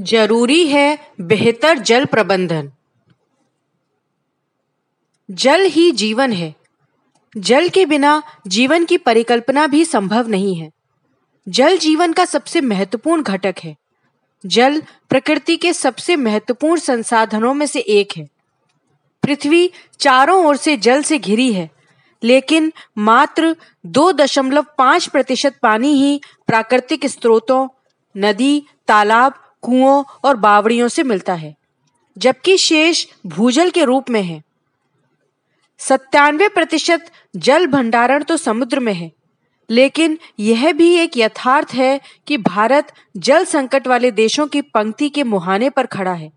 ज़रूरी है बेहतर जल प्रबंधन। जल ही जीवन है। जल के बिना जीवन की परिकल्पना भी संभव नहीं है। जल जीवन का सबसे महत्वपूर्ण घटक है। जल प्रकृति के सबसे महत्वपूर्ण संसाधनों में से एक है। पृथ्वी चारों ओर से जल से घिरी है, लेकिन मात्र दो दशमलव पाँच प्रतिशत पानी ही प्राकृतिक स्रोतों, नदी, तालाब कुओं और बावड़ियों से मिलता है, जबकि शेष भूजल के रूप में है। सत्तानवे प्रतिशत जल भंडारण तो समुद्र में है, लेकिन यह भी एक यथार्थ है कि भारत जल संकट वाले देशों की पंक्ति के मुहाने पर खड़ा है।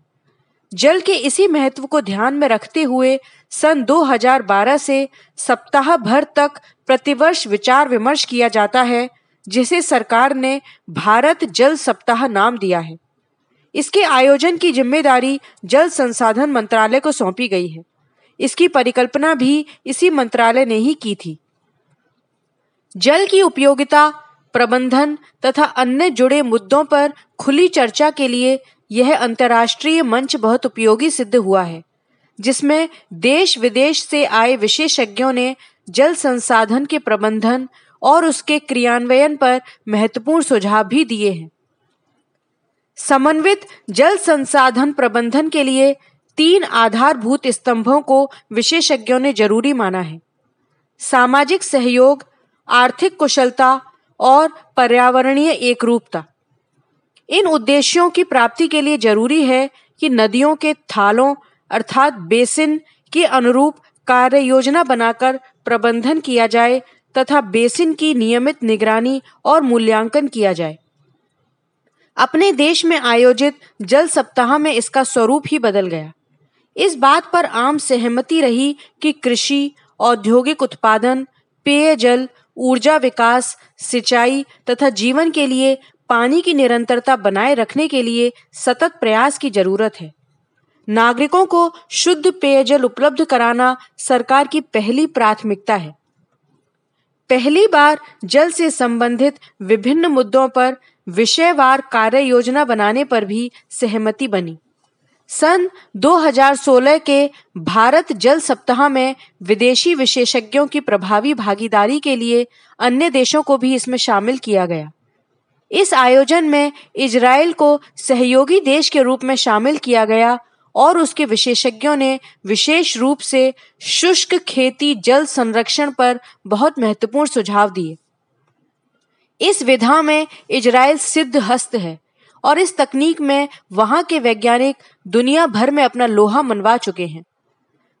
जल के इसी महत्व को ध्यान में रखते हुए सन 2012 से सप्ताह भर तक प्रतिवर्ष विचार विमर्श किया जाता है, जिसे सरकार ने भारत जल सप्ताह नाम दिया है। इसके आयोजन की ज़िम्मेदारी जल संसाधन मंत्रालय को सौंपी गई है। इसकी परिकल्पना भी इसी मंत्रालय ने ही की थी। जल की उपयोगिता, प्रबंधन तथा अन्य जुड़े मुद्दों पर खुली चर्चा के लिए यह अंतर्राष्ट्रीय मंच बहुत उपयोगी सिद्ध हुआ है, जिसमें देश विदेश से आए विशेषज्ञों ने जल संसाधन के प्रबंधन और उसके क्रियान्वयन पर महत्वपूर्ण सुझाव भी दिए हैं। समन्वित जल संसाधन प्रबंधन के लिए तीन आधारभूत स्तंभों को विशेषज्ञों ने ज़रूरी माना है। सामाजिक सहयोग, आर्थिक कुशलता और पर्यावरणीय एकरूपता। इन उद्देश्यों की प्राप्ति के लिए ज़रूरी है कि नदियों के थालों अर्थात बेसिन के अनुरूप कार्य योजना बनाकर प्रबंधन किया जाए तथा बेसिन की नियमित निगरानी और मूल्यांकन किया जाए। अपने देश में आयोजित जल सप्ताह में इसका स्वरूप ही बदल गया। इस बात पर आम सहमति रही कि कृषि, औद्योगिक उत्पादन पेयजल ऊर्जा विकास, सिंचाई तथा जीवन के लिए पानी की निरंतरता बनाए रखने के लिए सतत प्रयास की ज़रूरत है। नागरिकों को शुद्ध पेयजल उपलब्ध कराना सरकार की पहली प्राथमिकता है। पहली बार जल से संबंधित विभिन्न मुद्दों पर विषयवार कार्य योजना बनाने पर भी सहमति बनी। सन 2016 के भारत जल सप्ताह में विदेशी विशेषज्ञों की प्रभावी भागीदारी के लिए अन्य देशों को भी इसमें शामिल किया गया। इस आयोजन में इजराइल को सहयोगी देश के रूप में शामिल किया गया और उसके विशेषज्ञों ने विशेष रूप से शुष्क खेती जल संरक्षण पर बहुत महत्वपूर्ण सुझाव दिए। इस विधा में इजराइल सिद्ध हस्त है और इस तकनीक में वहाँ के वैज्ञानिक दुनिया भर में अपना लोहा मनवा चुके हैं।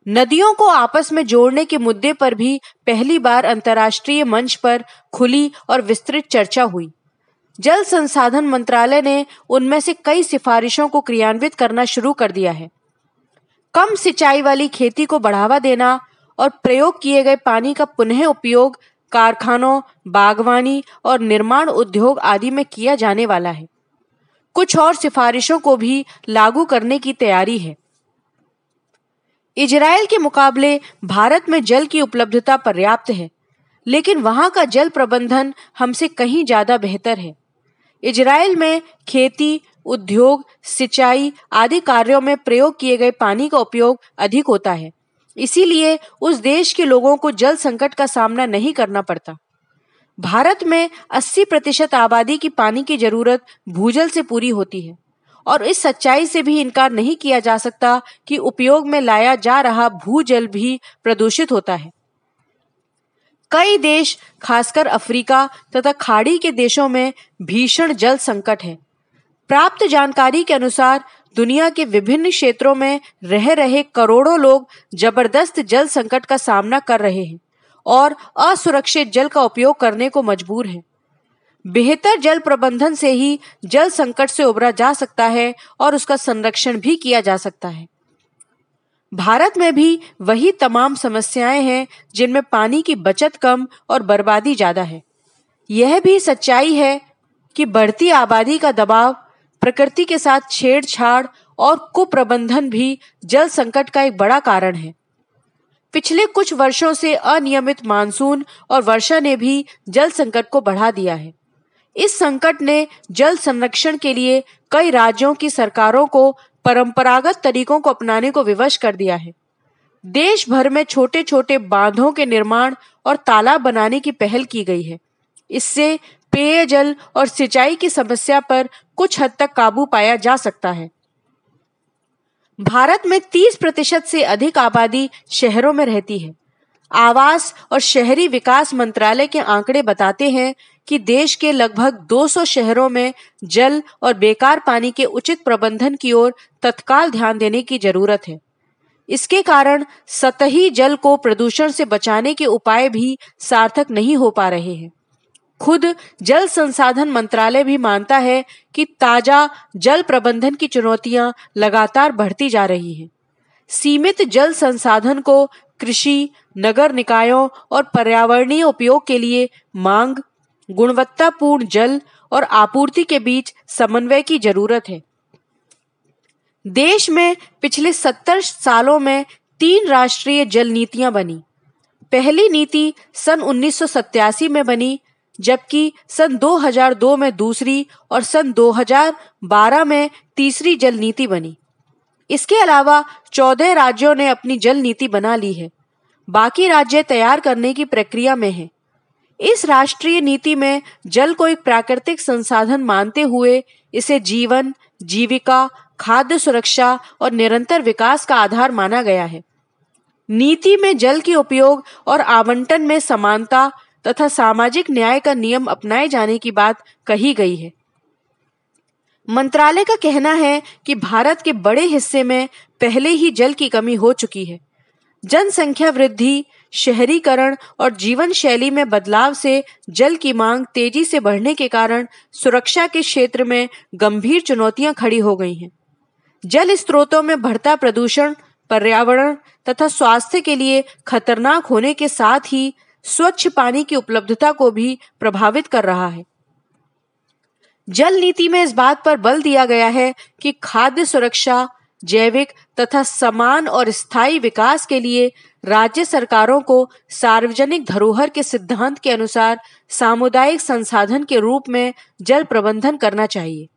नदियों को आपस में जोड़ने के मुद्दे पर भी पहली बार अंतर्राष्ट्रीय मंच पर खुली और विस्तृत चर्चा हुई। जल संसाधन मंत्रालय ने उनमें से कई सिफारिशों को क्रियान्वित करना शुरू कर दिया है। कम सिंचाई वाली खेती को बढ़ावा देना और प्रयोग किए गए पानी का पुनः उपयोग कारखानों, बागवानी और निर्माण उद्योग आदि में किया जाने वाला है। कुछ और सिफारिशों को भी लागू करने की तैयारी है। इजराइल के मुकाबले भारत में जल की उपलब्धता पर्याप्त है, लेकिन वहाँ का जल प्रबंधन हमसे कहीं ज़्यादा बेहतर है। इजराइल में खेती, उद्योग, सिंचाई आदि कार्यों में प्रयोग किए गए पानी का उपयोग अधिक होता है। इसीलिए उस देश के लोगों को जल संकट का सामना नहीं करना पड़ता। भारत में 80 प्रतिशत आबादी की पानी की ज़रूरत भूजल से पूरी होती है और इस सच्चाई से भी इनकार नहीं किया जा सकता कि उपयोग में लाया जा रहा भूजल भी प्रदूषित होता है। कई देश, खासकर अफ्रीका तथा खाड़ी के देशों में भीषण जल संकट है। प्राप्त जानकारी के अनुसार दुनिया के विभिन्न क्षेत्रों में रह रहे करोड़ों लोग ज़बरदस्त जल संकट का सामना कर रहे हैं और असुरक्षित जल का उपयोग करने को मजबूर हैं। बेहतर जल प्रबंधन से ही जल संकट से उबरा जा सकता है और उसका संरक्षण भी किया जा सकता है। भारत में भी वही तमाम समस्याएँ हैं जिनमें पानी की बचत कम और बर्बादी ज़्यादा है। यह भी सच्चाई है कि बढ़ती आबादी का दबाव प्रकृति के साथ छेड़छाड़ और कुप्रबंधन भी जल संकट का एक बड़ा कारण है। पिछले कुछ वर्षों से अनियमित मानसून और वर्षा ने भी जल संकट को बढ़ा दिया है। इस संकट ने जल संरक्षण के लिए कई राज्यों की सरकारों को परंपरागत तरीकों को अपनाने को विवश कर दिया है। देश भर में छोटे छोटे बांधों के निर्माण और तालाब बनाने की पहल की गई है। इससे पेयजल और सिंचाई की समस्या पर कुछ हद तक काबू पाया जा सकता है। भारत में 30 प्रतिशत से अधिक आबादी शहरों में रहती है। आवास और शहरी विकास मंत्रालय के आंकड़े बताते हैं कि देश के लगभग 200 शहरों में जल और बेकार पानी के उचित प्रबंधन की ओर तत्काल ध्यान देने की ज़रूरत है। इसके कारण सतही जल को प्रदूषण से बचाने के उपाय भी सार्थक नहीं हो पा रहे हैं। खुद जल संसाधन मंत्रालय भी मानता है कि ताज़ा जल प्रबंधन की चुनौतियाँ लगातार बढ़ती जा रही हैं। सीमित जल संसाधन को कृषि, नगर निकायों और पर्यावरणीय उपयोग के लिए मांग, गुणवत्तापूर्ण जल और आपूर्ति के बीच समन्वय की ज़रूरत है। देश में पिछले सत्तर सालों में तीन राष्ट्रीय जल नीतियाँ बनी। पहली नीति सन उन्नीस में बनी जबकि सन 2002 में दूसरी और सन 2012 में तीसरी जल नीति बनी। इसके अलावा चौदह राज्यों ने अपनी जल नीति बना ली है। बाकी राज्य तैयार करने की प्रक्रिया में हैं। इस राष्ट्रीय नीति में जल को एक प्राकृतिक संसाधन मानते हुए इसे जीवन, जीविका, खाद्य सुरक्षा और निरंतर विकास का आधार माना गया है। नीति में जल के उपयोग और आवंटन में समानता तथा सामाजिक न्याय का नियम अपनाए जाने की बात कही गई है। मंत्रालय का कहना है कि भारत के बड़े हिस्से में पहले ही जल की कमी हो चुकी है। जनसंख्या वृद्धि, शहरीकरण और जीवन शैली में बदलाव से जल की मांग तेज़ी से बढ़ने के कारण सुरक्षा के क्षेत्र में गंभीर चुनौतियाँ खड़ी हो गई हैं। जल स्रोतों में बढ़ता प्रदूषण, पर्यावरण तथा स्वास्थ्य के लिए खतरनाक होने के साथ ही स्वच्छ पानी की उपलब्धता को भी प्रभावित कर रहा है। जल नीति में इस बात पर बल दिया गया है कि खाद्य सुरक्षा, जैविक तथा समान और स्थायी विकास के लिए राज्य सरकारों को सार्वजनिक धरोहर के सिद्धांत के अनुसार सामुदायिक संसाधन के रूप में जल प्रबंधन करना चाहिए।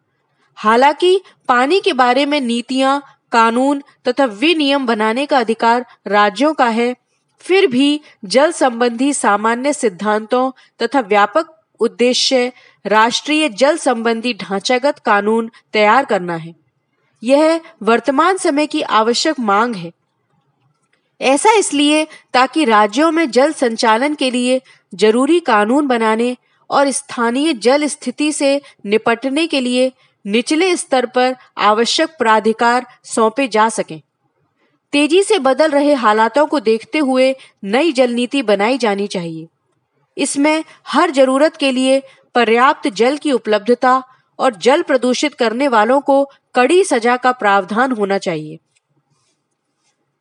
हालाँकि पानी के बारे में नीतियाँ, कानून तथा विनियम बनाने का अधिकार राज्यों का है फिर भी जल संबंधी सामान्य सिद्धांतों तथा व्यापक उद्देश्य राष्ट्रीय जल संबंधी ढांचागत कानून तैयार करना है। यह वर्तमान समय की आवश्यक मांग है। ऐसा इसलिए ताकि राज्यों में जल संचालन के लिए ज़रूरी कानून बनाने और स्थानीय जल स्थिति से निपटने के लिए निचले स्तर पर आवश्यक प्राधिकार सौंपे जा सकें। तेज़ी से बदल रहे हालातों को देखते हुए नई जल नीति बनाई जानी चाहिए। इसमें हर ज़रूरत के लिए पर्याप्त जल की उपलब्धता और जल प्रदूषित करने वालों को कड़ी सजा का प्रावधान होना चाहिए।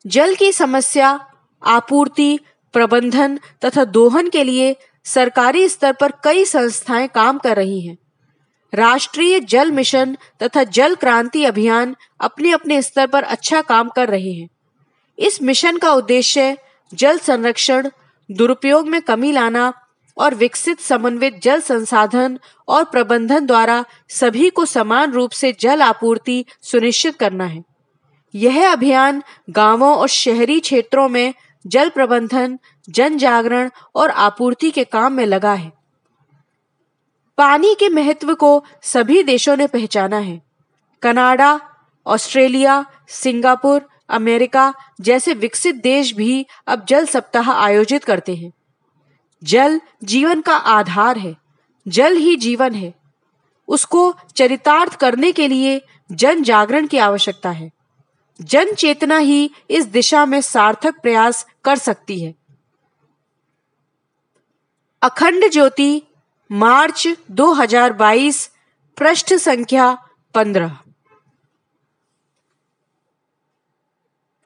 जल की समस्या, आपूर्ति, प्रबंधन तथा दोहन के लिए सरकारी स्तर पर कई संस्थाएँ काम कर रही हैं। राष्ट्रीय जल मिशन तथा जल क्रांति अभियान अपने अपने स्तर पर अच्छा काम कर रहे हैं। इस मिशन का उद्देश्य जल संरक्षण, दुरुपयोग में कमी लाना और विकसित समन्वित जल संसाधन और प्रबंधन द्वारा सभी को समान रूप से जल आपूर्ति सुनिश्चित करना है। यह अभियान गाँवों और शहरी क्षेत्रों में जल प्रबंधन, जन जागरण और आपूर्ति के काम में लगा है। पानी के महत्व को सभी देशों ने पहचाना है। कनाडा, ऑस्ट्रेलिया, सिंगापुर अमेरिका जैसे विकसित देश भी अब जल सप्ताह आयोजित करते हैं। जल जीवन का आधार है, जल ही जीवन है। उसको चरितार्थ करने के लिए जन जागरण की आवश्यकता है। जन चेतना ही इस दिशा में सार्थक प्रयास कर सकती है। अखंड ज्योति, मार्च 2022 पृष्ठ संख्या 15